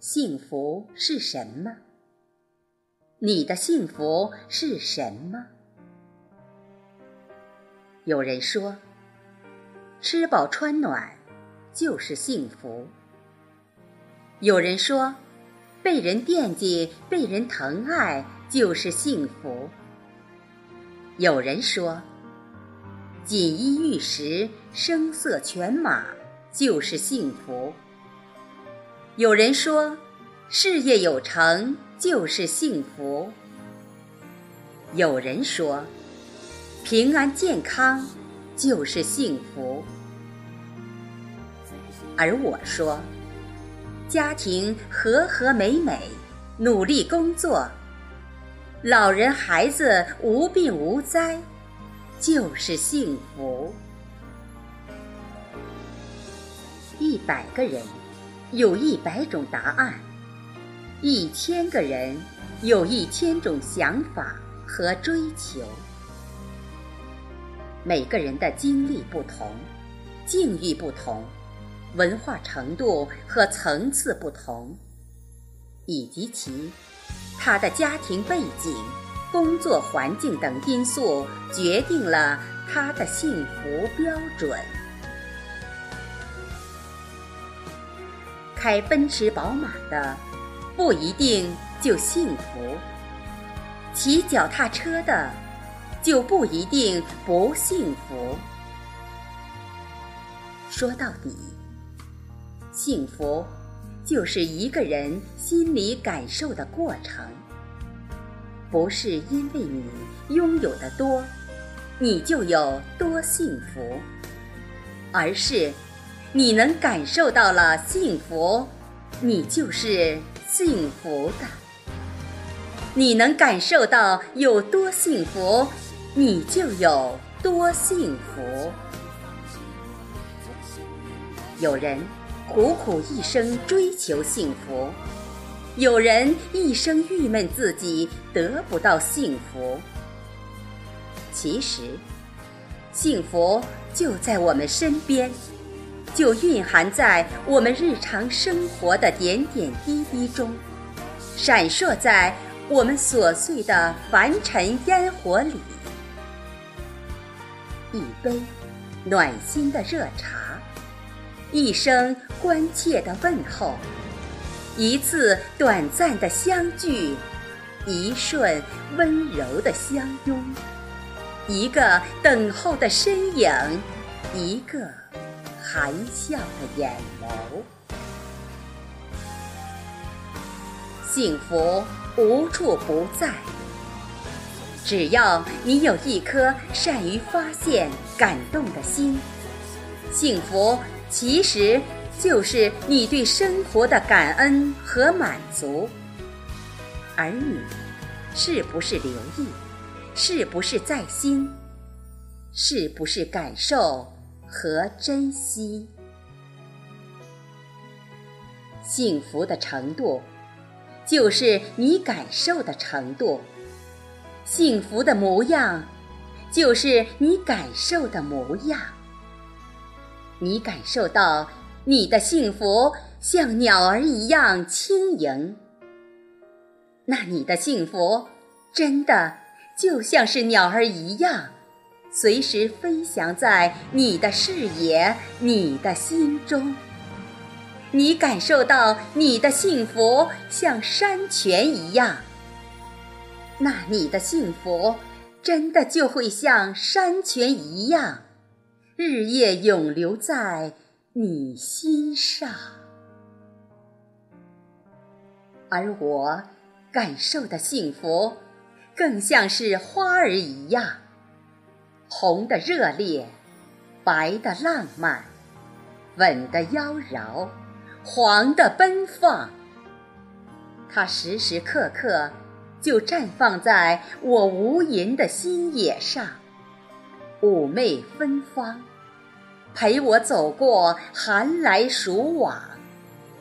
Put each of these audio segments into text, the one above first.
幸福是什么？你的幸福是什么？有人说，吃饱穿暖就是幸福。有人说，被人惦记、被人疼爱就是幸福。有人说，锦衣玉食、声色犬马就是幸福。有人说，事业有成就是幸福；有人说，平安健康就是幸福。而我说，家庭和和美美，努力工作，老人孩子无病无灾，就是幸福。一百个人。有一百种答案，一千个人有一千种想法和追求。每个人的经历不同，境遇不同，文化程度和层次不同，以及其他的家庭背景、工作环境等因素，决定了他的幸福标准。开奔驰、宝马的不一定就幸福，骑脚踏车的就不一定不幸福。说到底，幸福就是一个人心理感受的过程，不是因为你拥有的多，你就有多幸福，而是。你能感受到了幸福，你就是幸福的。你能感受到有多幸福，你就有多幸福。有人苦苦一生追求幸福，有人一生郁闷自己得不到幸福。其实，幸福就在我们身边。就蕴含在我们日常生活的点点滴滴中，闪烁在我们琐碎的凡尘烟火里。一杯暖心的热茶，一声关切的问候，一次短暂的相聚，一瞬温柔的相拥，一个等候的身影，一个。含笑的眼眸，幸福无处不在。只要你有一颗善于发现、感动的心，幸福其实就是你对生活的感恩和满足。而你，是不是留意？是不是在心？是不是感受？和珍惜，幸福的程度，就是你感受的程度；幸福的模样，就是你感受的模样。你感受到你的幸福像鸟儿一样轻盈，那你的幸福真的就像是鸟儿一样。随时飞翔在你的视野、你的心中，你感受到你的幸福像山泉一样，那你的幸福真的就会像山泉一样，日夜永留在你心上。而我感受的幸福，更像是花儿一样。红的热烈，白的浪漫，粉的妖娆，黄的奔放。它时时刻刻就绽放在我无垠的心野上，妩媚芬芳，陪我走过寒来暑往，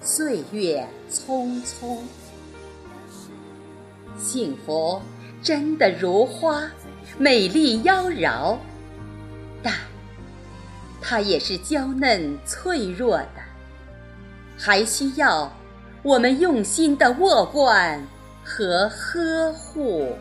岁月匆匆。幸福真的如花。美丽妖娆，但它也是娇嫩脆弱的，还需要我们用心的握惯和呵护。